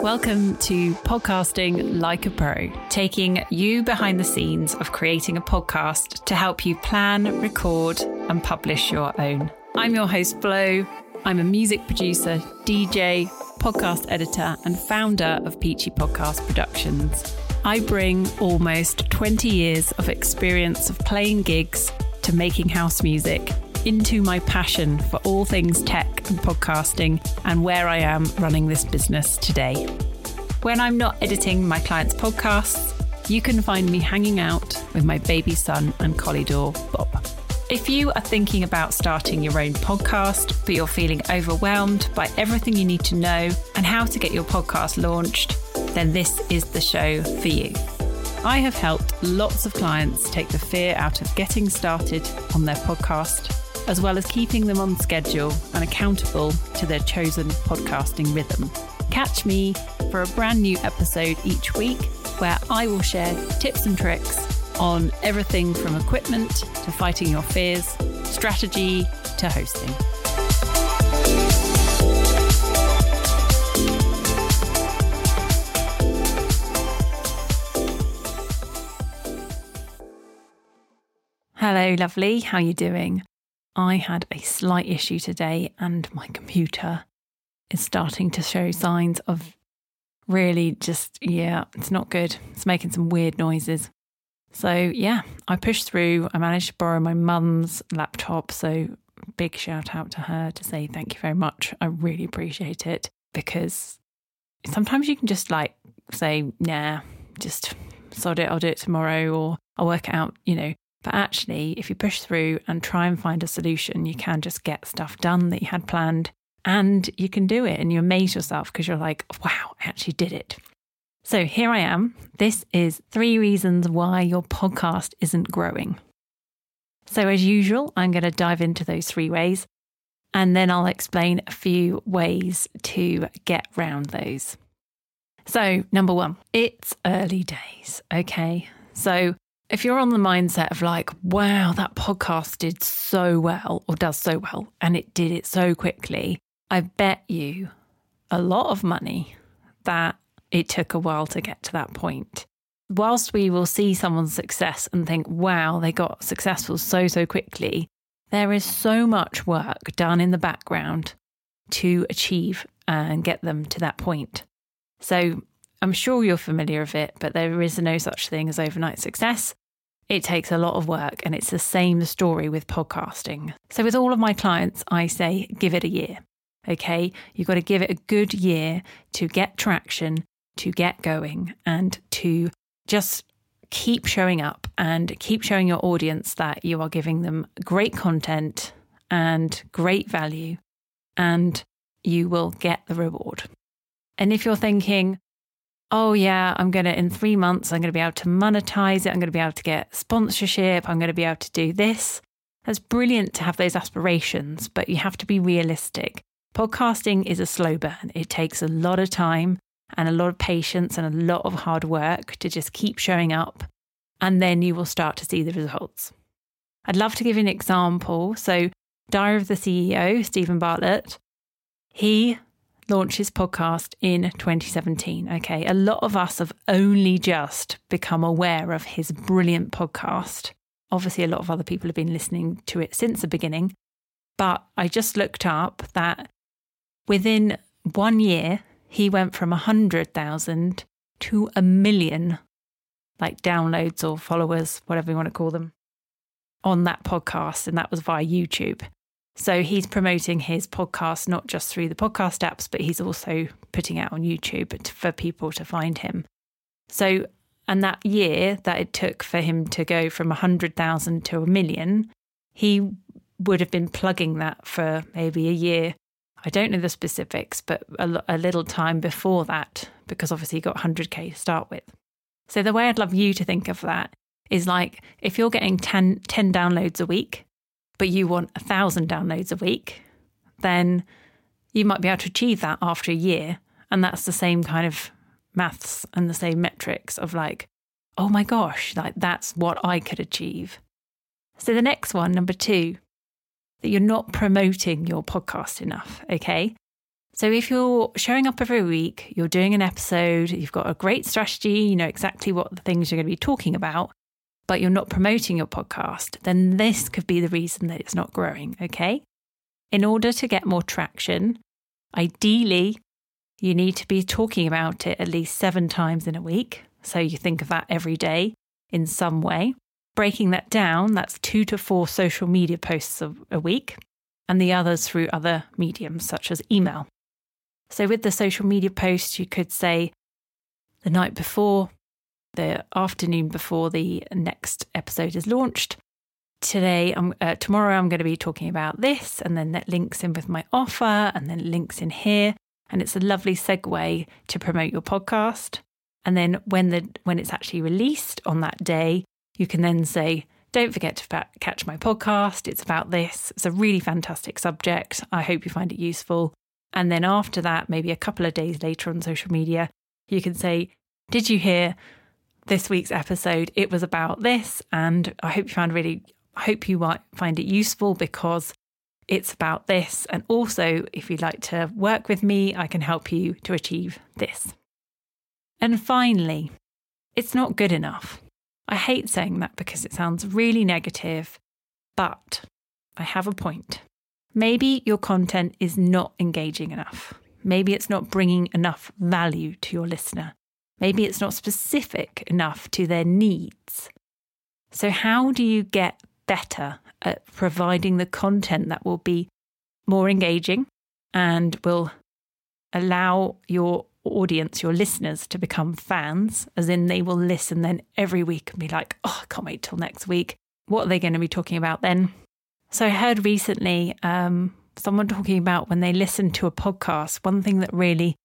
Welcome to Podcasting Like a Pro, taking you behind the scenes of creating a podcast to help you plan, record, and publish your own. I'm your host, Flo. I'm a music producer, DJ, podcast editor, and founder of Peachy Podcast Productions. I bring almost 20 years of experience of playing gigs to making house music into my passion for all things tech and podcasting and where I am running this business today. When I'm not editing my clients' podcasts, you can find me hanging out with my baby son and collie dog, Bob. If you are thinking about starting your own podcast, but you're feeling overwhelmed by everything you need to know and how to get your podcast launched, then this is the show for you. I have helped lots of clients take the fear out of getting started on their podcast as well as keeping them on schedule and accountable to their chosen podcasting rhythm. Catch me for a brand new episode each week where I will share tips and tricks on everything from equipment to fighting your fears, strategy to hosting. Hello, lovely. How are you doing? I had a slight issue today and my computer is starting to show signs of really just, yeah, it's not good. It's making some weird noises. So, yeah, I pushed through. I managed to borrow my mum's laptop. So, big shout out to her to say thank you very much. I really appreciate it because sometimes you can just like say, nah, just sod it, I'll do it tomorrow or I'll work it out, you know. But actually, if you push through and try and find a solution, you can just get stuff done that you had planned and you can do it and you amaze yourself because you're like, wow, I actually did it. So here I am. This is three reasons why your podcast isn't growing. So, as usual, I'm going to dive into those three ways and then I'll explain a few ways to get round those. So, number one, it's early days. Okay. So, if you're on the mindset of like, wow, that podcast did so well or does so well and it did it so quickly, I bet you a lot of money that it took a while to get to that point. Whilst we will see someone's success and think, wow, they got successful so, so quickly, there is so much work done in the background to achieve and get them to that point. So I'm sure you're familiar with it, but there is no such thing as overnight success. It takes a lot of work, and it's the same story with podcasting. So, with all of my clients, I say give it a year. Okay, you've got to give it a good year to get traction, to get going, and to just keep showing up and keep showing your audience that you are giving them great content and great value, and you will get the reward. And if you're thinking, oh, yeah, I'm going to, in three months, I'm going to be able to monetize it. I'm going to be able to get sponsorship. I'm going to be able to do this. That's brilliant to have those aspirations, but you have to be realistic. Podcasting is a slow burn. It takes a lot of time and a lot of patience and a lot of hard work to just keep showing up, and then you will start to see the results. I'd love to give you an example. So, Diary of the CEO, Steven Bartlett, he launched his podcast in 2017. Okay, a lot of us have only just become aware of his brilliant podcast. Obviously, a lot of other people have been listening to it since the beginning, but I just looked up that within one year, he went from 100,000 to a million, like downloads or followers, whatever you want to call them, on that podcast. And that was via YouTube. So he's promoting his podcast not just through the podcast apps, but he's also putting out on YouTube for people to find him. So, and that year that it took for him to go from 100,000 to a million, he would have been plugging that for maybe a year. I don't know the specifics, but a, a little time before that, because obviously he got 100K to start with. So the way I'd love you to think of that is like if you're getting 10, 10 downloads a week, but you want a thousand downloads a week, then you might be able to achieve that after a year. And that's the same kind of maths and the same metrics of like, oh my gosh, like that's what I could achieve. So the next one, number two, that you're not promoting your podcast enough. Okay. So if you're showing up every week, you're doing an episode, you've got a great strategy, you know exactly what the things you're going to be talking about, but you're not promoting your podcast, then this could be the reason that it's not growing, okay? In order to get more traction, ideally, you need to be talking about it at least seven times in a week. So you think of that every day in some way. Breaking that down, that's two to four social media posts a, week, and the others through other mediums such as email. So, with the social media posts, you could say the night before, the afternoon before the next episode is launched. Today, I'm, uh, tomorrow, I'm going to be talking about this, and then that links in with my offer, and then links in here, and it's a lovely segue to promote your podcast. And then when the when it's actually released on that day, you can then say, "Don't forget to catch my podcast. It's about this. It's a really fantastic subject. I hope you find it useful." And then after that, maybe a couple of days later on social media, you can say, Did you hear this week's episode? It was about this. And I hope you found really, I hope you might find it useful because it's about this. And also, if you'd like to work with me, I can help you to achieve this. And finally, it's not good enough. I hate saying that because it sounds really negative, but I have a point. Maybe your content is not engaging enough. Maybe it's not bringing enough value to your listener. Maybe it's not specific enough to their needs. So, how do you get better at providing the content that will be more engaging and will allow your audience, your listeners, to become fans, as in they will listen then every week and be like, oh, I can't wait till next week. What are they going to be talking about then? So I heard recently um, someone talking about when they listen to a podcast, one thing that really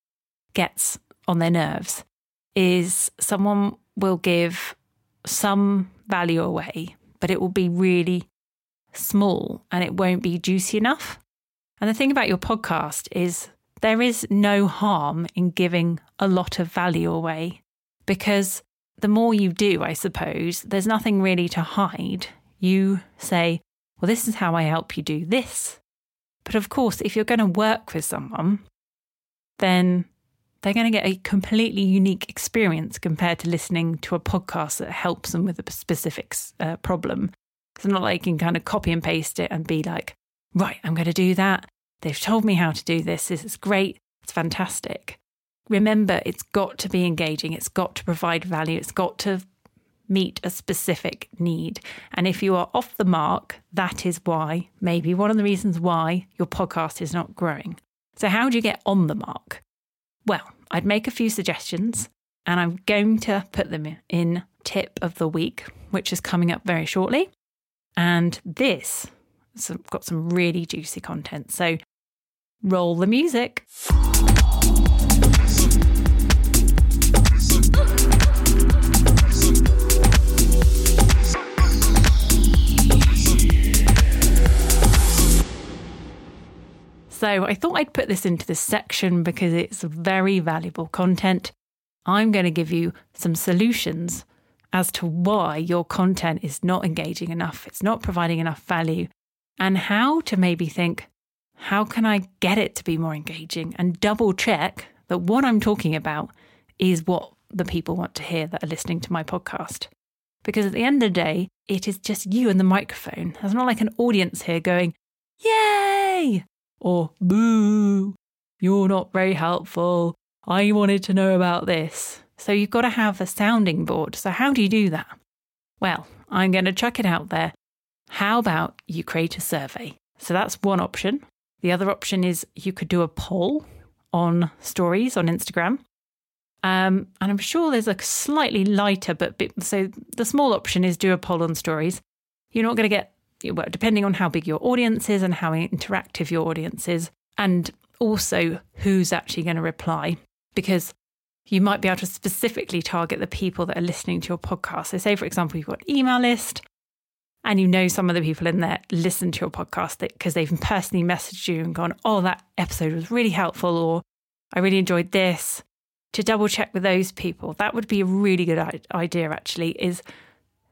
gets on their nerves is someone will give some value away, but it will be really small and it won't be juicy enough. And the thing about your podcast is there is no harm in giving a lot of value away because the more you do, I suppose, there's nothing really to hide. You say, well, this is how I help you do this. But of course, if you're going to work with someone, then they're going to get a completely unique experience compared to listening to a podcast that helps them with a specific uh, problem. It's not like you can kind of copy and paste it and be like, right, I'm going to do that. They've told me how to do this. This is great. It's fantastic. Remember, it's got to be engaging. It's got to provide value. It's got to meet a specific need. And if you are off the mark, that is why, maybe one of the reasons why your podcast is not growing. So, how do you get on the mark? Well, I'd make a few suggestions and I'm going to put them in tip of the week, which is coming up very shortly. And this has got some really juicy content. So, roll the music. So I thought I'd put this into this section because it's very valuable content. I'm going to give you some solutions as to why your content is not engaging enough, it's not providing enough value, and how to maybe think, how can I get it to be more engaging and double check that what I'm talking about is what the people want to hear that are listening to my podcast. Because at the end of the day, it is just you and the microphone. There's not like an audience here going, Yay! Or boo, you're not very helpful. I wanted to know about this. So you've got to have a sounding board. So, how do you do that? Well, I'm going to chuck it out there. How about you create a survey? So, that's one option. The other option is you could do a poll on stories on Instagram. Um, and I'm sure there's a slightly lighter, but bit, so the small option is do a poll on stories. You're not going to get well, depending on how big your audience is and how interactive your audience is, and also who's actually going to reply, because you might be able to specifically target the people that are listening to your podcast. So, say, for example, you've got an email list and you know some of the people in there listen to your podcast because they've personally messaged you and gone, oh, that episode was really helpful, or I really enjoyed this. To double check with those people, that would be a really good idea, actually, is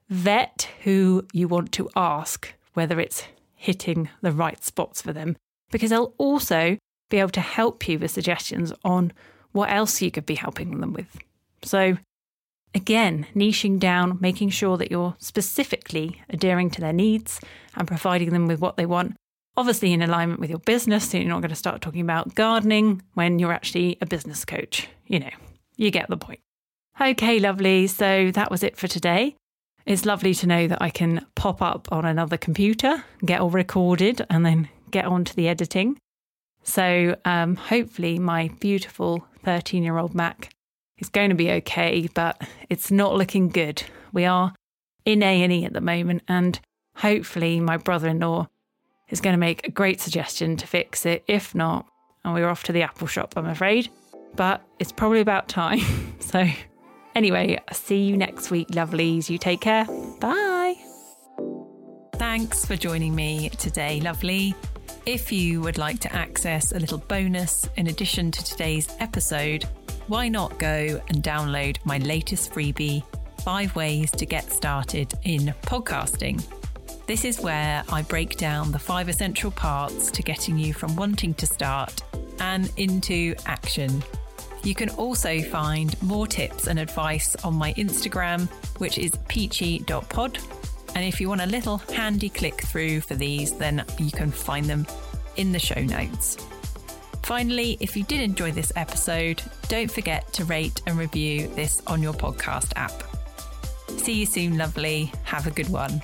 vet who you want to ask whether it's hitting the right spots for them, because they'll also be able to help you with suggestions on what else you could be helping them with. So, again, niching down, making sure that you're specifically adhering to their needs and providing them with what they want. Obviously, in alignment with your business, so you're not going to start talking about gardening when you're actually a business coach. You know, you get the point. Okay, lovely. So that was it for today. It's lovely to know that I can pop up on another computer, get all recorded, and then get on to the editing. So um, hopefully, my beautiful 13 year old Mac is going to be okay, but it's not looking good. We are in A&E at the moment, and hopefully, my brother in law is going to make a great suggestion to fix it. If not, and we're off to the Apple shop, I'm afraid. But it's probably about time. so, anyway, see you next week, lovelies. You take care. Bye. Thanks for joining me today, lovely. If you would like to access a little bonus in addition to today's episode, why not go and download my latest freebie, Five Ways to Get Started in Podcasting? This is where I break down the five essential parts to getting you from wanting to start and into action. You can also find more tips and advice on my Instagram, which is peachy.pod and if you want a little handy click through for these, then you can find them in the show notes. Finally, if you did enjoy this episode, don't forget to rate and review this on your podcast app. See you soon, lovely. Have a good one.